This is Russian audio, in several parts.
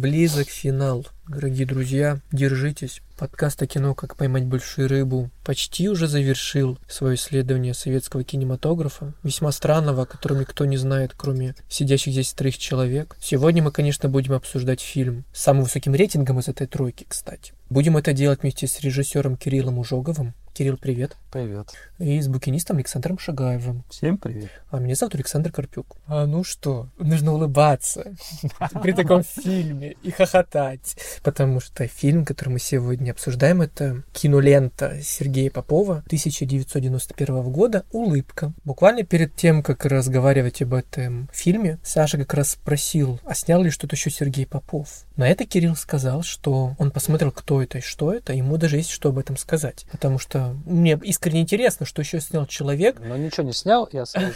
Близок финал. Дорогие друзья, держитесь. Подкаст о кино «Как поймать большую рыбу» почти уже завершил свое исследование советского кинематографа, весьма странного, о котором никто не знает, кроме сидящих здесь троих человек. Сегодня мы, конечно, будем обсуждать фильм с самым высоким рейтингом из этой тройки, кстати. Будем это делать вместе с режиссером Кириллом Ужоговым. Кирилл, привет. Привет. И с букинистом Александром Шагаевым. Всем привет. А меня зовут Александр Карпюк. А ну что, нужно улыбаться при таком фильме и хохотать, потому что фильм, который мы сегодня обсуждаем, это кинолента Сергея Попова 1991 года «Улыбка». Буквально перед тем, как разговаривать об этом фильме, Саша как раз спросил, а снял ли что-то еще Сергей Попов? На это Кирилл сказал, что он посмотрел, кто это и что это, ему даже есть что об этом сказать, потому что мне искренне интересно, что еще снял человек. Но ничего не снял, я сразу,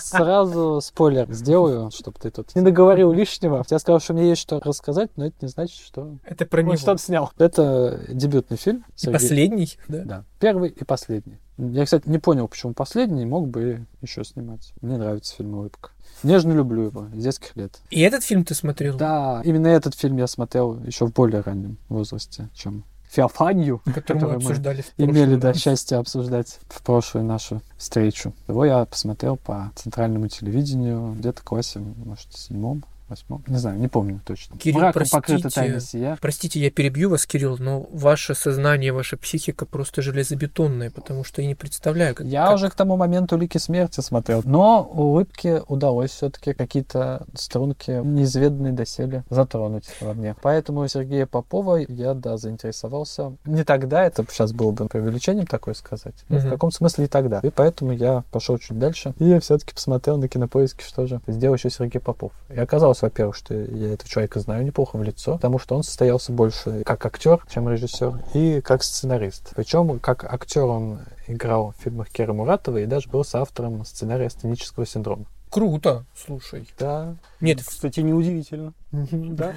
сразу спойлер сделаю, чтобы ты тут не договорил лишнего. Я сказал, что мне есть что рассказать, но это не значит, что это про него. что-то снял. Это дебютный фильм. И последний, да? Да, первый и последний. Я, кстати, не понял, почему последний, мог бы еще снимать. Мне нравится фильм «Улыбка». Нежно люблю его, с детских лет. И этот фильм ты смотрел? Да, именно этот фильм я смотрел еще в более раннем возрасте, чем Феофанию, которую мы обсуждали мы имели да, счастье обсуждать в прошлую нашу встречу. Его я посмотрел по центральному телевидению где-то классе, может, седьмом, восьмом, не знаю, не помню точно. Кирилл, Мраком простите, тайна сия. простите, я перебью вас, Кирилл, но ваше сознание, ваша психика просто железобетонная, потому что я не представляю, как... Я как... уже к тому моменту «Лики смерти» смотрел, но улыбке удалось все-таки какие-то струнки неизведанные доселе затронуть во мне. Поэтому Сергея Попова я, да, заинтересовался. Не тогда, это сейчас было бы преувеличением такое сказать, угу. в каком смысле и тогда. И поэтому я пошел чуть дальше, и все-таки посмотрел на кинопоиске, что же сделал еще Сергей Попов. И оказалось, оказалось, во-первых, что я этого человека знаю неплохо в лицо, потому что он состоялся больше как актер, чем режиссер, и как сценарист. Причем как актер он играл в фильмах Кера Муратова и даже был соавтором сценария «Сценического синдрома». Круто, слушай. Да. Нет, кстати, неудивительно. Да,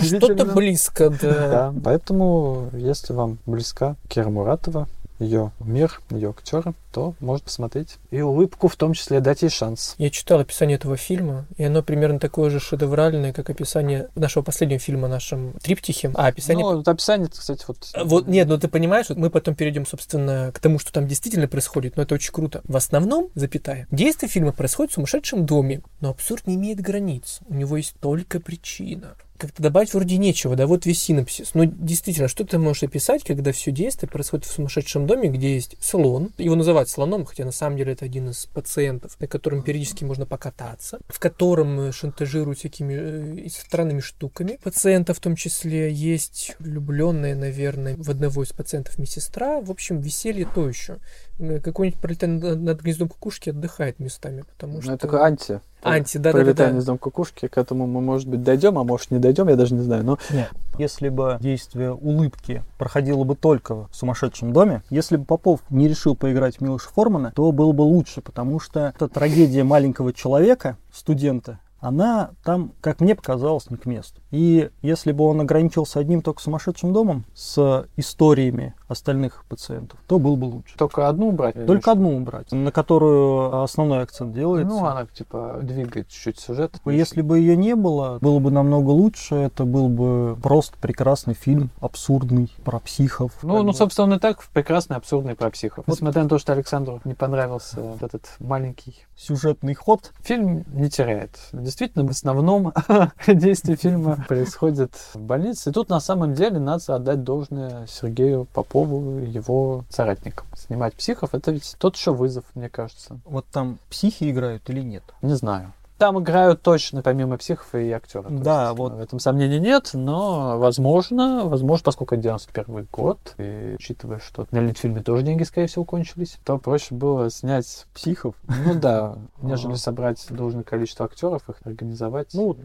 Что-то близко, да. Да, поэтому, если вам близка Кера Муратова, ее мир, ее актеры, то может посмотреть. И улыбку в том числе дать ей шанс. Я читал описание этого фильма, и оно примерно такое же шедевральное, как описание нашего последнего фильма, нашем триптихе. А, описание... Ну, вот описание, кстати, вот... Вот, нет, ну ты понимаешь, вот мы потом перейдем, собственно, к тому, что там действительно происходит, но это очень круто. В основном, запятая, действие фильма происходит в сумасшедшем доме, но абсурд не имеет границ. У него есть только причина как-то добавить вроде нечего, да, вот весь синапсис. Но действительно, что ты можешь описать, когда все действие происходит в сумасшедшем доме, где есть слон, его называют слоном, хотя на самом деле это один из пациентов, на котором периодически можно покататься, в котором э, шантажируют всякими э, странными штуками. Пациента в том числе есть влюбленная, наверное, в одного из пациентов медсестра. В общем, веселье то еще. Э, какой-нибудь пролетает над гнездом кукушки отдыхает местами, потому ну, что... Ну, это такое анти. Анти, да, да, да. да. гнездом кукушки, к этому мы, может быть, дойдем, а может, не дойдем, я даже не знаю. Но... Нет. Если бы действие улыбки проходило бы только в сумасшедшем доме, если бы Попов не решил поиграть Милоша Формана, то было бы лучше, потому что это трагедия маленького человека, студента, она там, как мне показалось, не к месту. И если бы он ограничился одним только сумасшедшим домом с историями остальных пациентов, то был бы лучше. Только одну убрать? Только одну убрать, на которую основной акцент делается. Ну, она типа двигает чуть-чуть сюжет. Если бы ее не было, было бы намного лучше. Это был бы просто прекрасный фильм, абсурдный, про психов. Ну, ну, собственно, он и так прекрасный, абсурдный про психов. Вот. Несмотря на то, что Александру не понравился вот этот маленький сюжетный ход. Фильм не теряет. Действительно, в основном действие фильма происходит в больнице. И тут на самом деле надо отдать должное Сергею Попову и его соратникам. Снимать психов это ведь тот еще вызов, мне кажется. Вот там психи играют или нет? Не знаю. Там играют точно, помимо психов, и актеры. Да, вот. В этом сомнений нет, но возможно, возможно, поскольку это 91 год, и учитывая, что на Литфильме тоже деньги, скорее всего, кончились, то проще было снять психов. Ну да, нежели собрать должное количество актеров, их организовать. Ну,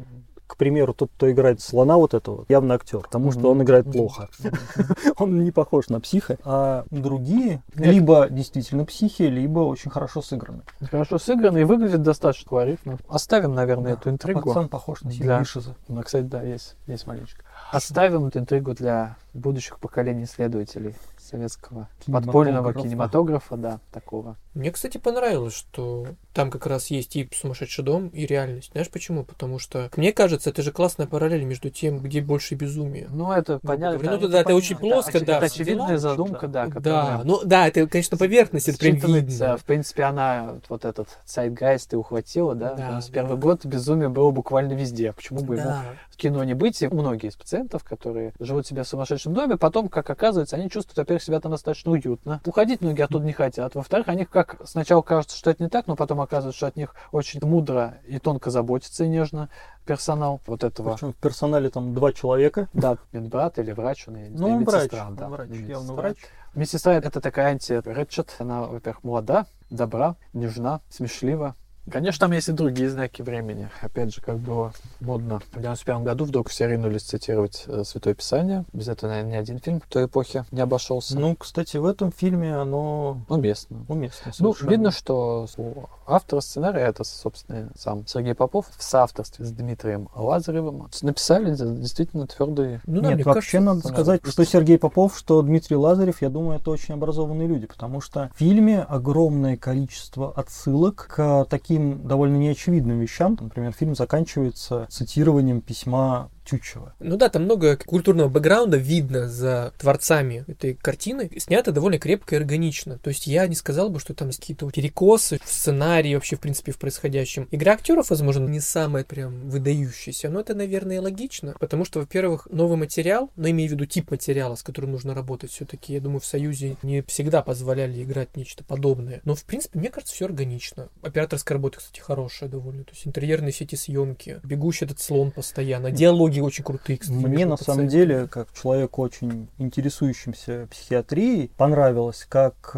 к примеру, тот, кто играет слона вот этого, явно актер, потому что он играет плохо. Он не похож на психа. А другие либо действительно психи, либо очень хорошо сыграны. Хорошо сыграны и выглядят достаточно колоритно. Оставим, наверное, эту интригу. Пацан похож на Сильвишеза. Ну, кстати, да, есть, есть маленечко. Оставим эту интригу для будущих поколений исследователей советского подпольного кинематографа, да, такого Мне, кстати, понравилось, что там как раз есть и сумасшедший дом, и реальность. Знаешь почему? Потому что, мне кажется, это же классная параллель между тем, где больше безумия. Ну, это понятно. говоря, ну, это да, это понятно. очень плоско, оч- да. Это очевидная задумка, да. Да, которая ну да, это, конечно, поверхность, это прям видно. В принципе, она вот этот сайт-гайст и ухватила, да? Да, да. первый год безумие было буквально везде. Почему бы ему Да. в кино не быть? Многие из пациентов, которые живут себе в сумасшедшем доме, потом, как оказывается, они чувствуют, во-первых, себя там достаточно уютно. Уходить многие оттуда не хотят. Во-вторых, они как сначала кажется, что это не так, но потом оказывается, что от них очень мудро и тонко заботится и нежно персонал вот этого. Причем в персонале там два человека. Да, медбрат или врач, он, Ну, он врач, да, врач, медсестра. явно врач. Медсестра это такая анти-Рэтчет. Она, во-первых, молода, добра, нежна, смешлива. Конечно, там есть и другие знаки времени. Опять же, как было модно в 91 году, вдруг все ринулись цитировать э, Святое Писание. Без этого, наверное, ни один фильм в той эпохе не обошелся. Ну, кстати, в этом фильме оно уместно. уместно. Ну, совершенно. видно, что у автора сценария, это, собственно, сам Сергей Попов, в соавторстве с Дмитрием Лазаревым, написали действительно твердые Ну да, Нет, мне вообще кажется, надо сказать, что Сергей Попов, что Дмитрий Лазарев, я думаю, это очень образованные люди, потому что в фильме огромное количество отсылок к таким довольно неочевидным вещам. Например, фильм заканчивается цитированием письма Тютчева. Ну да, там много культурного бэкграунда видно за творцами этой картины. Снято довольно крепко и органично. То есть я не сказал бы, что там какие-то перекосы в сценарии, вообще, в принципе, в происходящем. Игра актеров, возможно, не самая прям выдающаяся, но это, наверное, логично. Потому что, во-первых, новый материал, но имею в виду тип материала, с которым нужно работать все-таки, я думаю, в Союзе не всегда позволяли играть нечто подобное. Но, в принципе, мне кажется, все органично. Операторская работа, кстати, хорошая довольно. То есть интерьерные сети съемки, бегущий этот слон постоянно, диалоги очень крутые, кстати. Мне на самом деле, как человеку очень интересующимся психиатрией, понравилось, как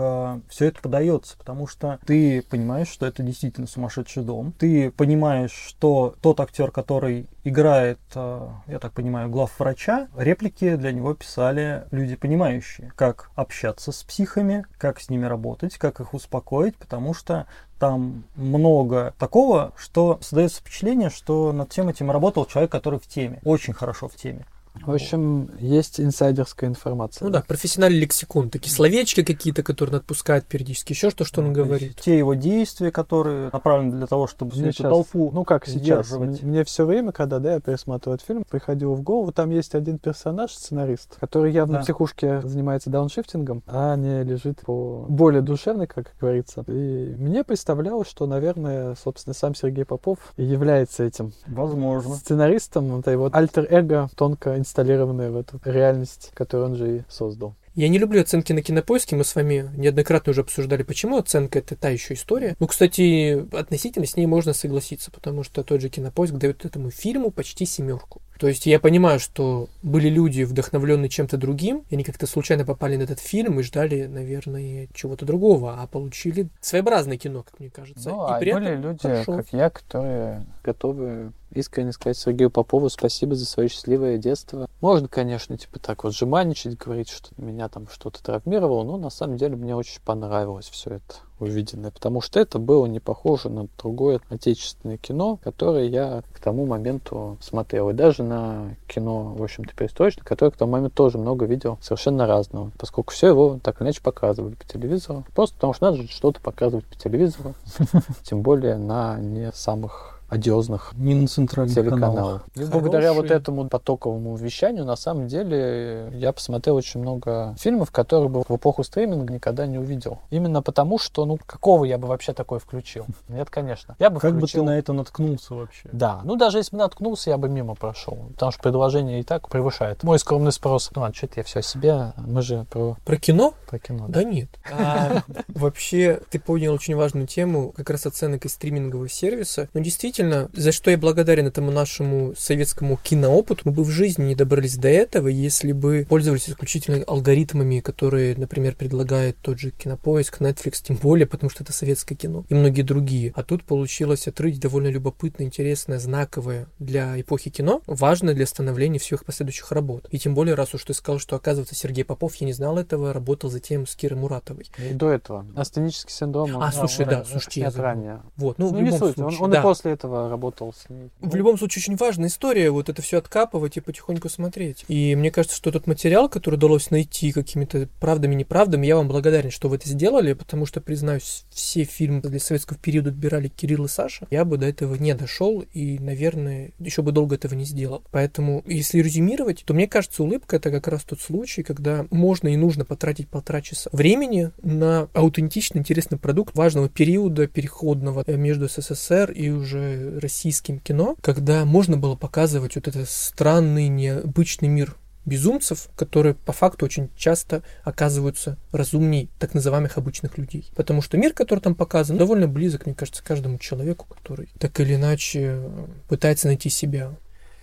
все это подается, потому что ты понимаешь, что это действительно сумасшедший дом, ты понимаешь, что тот актер, который играет, э, я так понимаю, главврача, реплики для него писали люди понимающие, как общаться с психами, как с ними работать, как их успокоить, потому что там много такого, что создается впечатление, что над всем этим работал человек, который в теме, очень хорошо в теме. В общем, есть инсайдерская информация. Ну да, профессиональный лексикон, такие словечки какие-то, которые он отпускает периодически, еще что, что он говорит. Те его действия, которые направлены для того, чтобы всю Мне эту толпу ну как сейчас, сдерживать. м- мне все время, когда да, я пересматривал этот фильм, приходило в голову, там есть один персонаж, сценарист, который явно Да. в психушке занимается дауншифтингом, а не лежит по более душевной, как говорится. И мне представлялось, что, наверное, собственно, сам Сергей Попов и является этим Возможно. сценаристом, это его альтер-эго, тонко инсталлированное в эту реальность, которую он же и создал. Я не люблю оценки на кинопоиске, мы с вами неоднократно уже обсуждали, почему оценка это та еще история. Ну, кстати, относительно с ней можно согласиться, потому что тот же кинопоиск дает этому фильму почти семерку. То есть я понимаю, что были люди, вдохновленные чем-то другим, и они как-то случайно попали на этот фильм и ждали, наверное, чего-то другого, а получили своеобразное кино, как мне кажется. Ну, и а были люди, хорошо. как я, которые готовы искренне сказать Сергею Попову спасибо за свое счастливое детство. Можно, конечно, типа так вот жеманничать, говорить, что меня там что-то травмировало, но на самом деле мне очень понравилось все это увиденное, потому что это было не похоже на другое отечественное кино, которое я к тому моменту смотрел. И даже на кино, в общем-то, перестроечное, которое к тому моменту тоже много видел совершенно разного, поскольку все его так или иначе показывали по телевизору. Просто потому что надо же что-то показывать по телевизору, тем более на не самых одиозных Не на центральных каналах. телеканалов. И благодаря вот Хороший. этому потоковому вещанию, на самом деле, я посмотрел очень много фильмов, которые бы в эпоху стриминга никогда не увидел. Именно потому, что, ну, какого я бы вообще такой включил? Нет, конечно. Я бы Как бы ты включил... на это наткнулся вообще? Да, ну даже если бы наткнулся, я бы мимо прошел. Потому что предложение и так превышает мой скромный спрос. Ну ладно, что-то я все о себе. Мы же про, Про кино? про кино. Да нет. А, вообще, ты поднял очень важную тему, как раз оценок из стримингового сервиса. Но действительно, за что я благодарен этому нашему советскому киноопыту, мы бы в жизни не добрались до этого, если бы пользовались исключительно алгоритмами, которые, например, предлагает тот же Кинопоиск, Netflix, тем более, потому что это советское кино и многие другие. А тут получилось отрыть довольно любопытное, интересное, знаковое для эпохи кино, важное для становления всех последующих работ. И тем более, раз уж ты сказал, что, оказывается, Сергей Попов, я не знал этого, работал затем с Кирой Муратовой. И до этого. Астенический синдром. А, он- слушай, он да, слушайте, ранее. Вот, ну, Ну, не суть. Он, случае, он да. и после этого этого работал с ней. В любом случае, очень важная история, вот это все откапывать и потихоньку смотреть. И мне кажется, что тот материал, который удалось найти какими-то правдами, неправдами, я вам благодарен, что вы это сделали, потому что, признаюсь, все фильмы для советского периода отбирали Кирилл и Саша, я бы до этого не дошел и, наверное, еще бы долго этого не сделал. Поэтому, если резюмировать, то мне кажется, улыбка это как раз тот случай, когда можно и нужно потратить полтора часа времени на аутентичный, интересный продукт важного периода переходного между СССР и уже российским кино, когда можно было показывать вот этот странный, необычный мир безумцев, которые по факту очень часто оказываются разумней так называемых обычных людей. Потому что мир, который там показан, довольно близок, мне кажется, каждому человеку, который так или иначе пытается найти себя.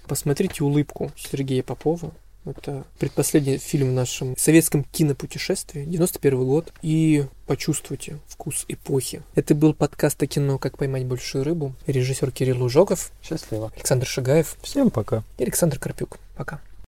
Посмотрите «Улыбку» Сергея Попова. Это предпоследний фильм в нашем советском кинопутешествии, 91 год. И почувствуйте вкус эпохи. Это был подкаст о кино «Как поймать большую рыбу». Режиссер Кирилл Ужогов. Счастливо. Александр Шагаев. Всем пока. И Александр Карпюк. Пока.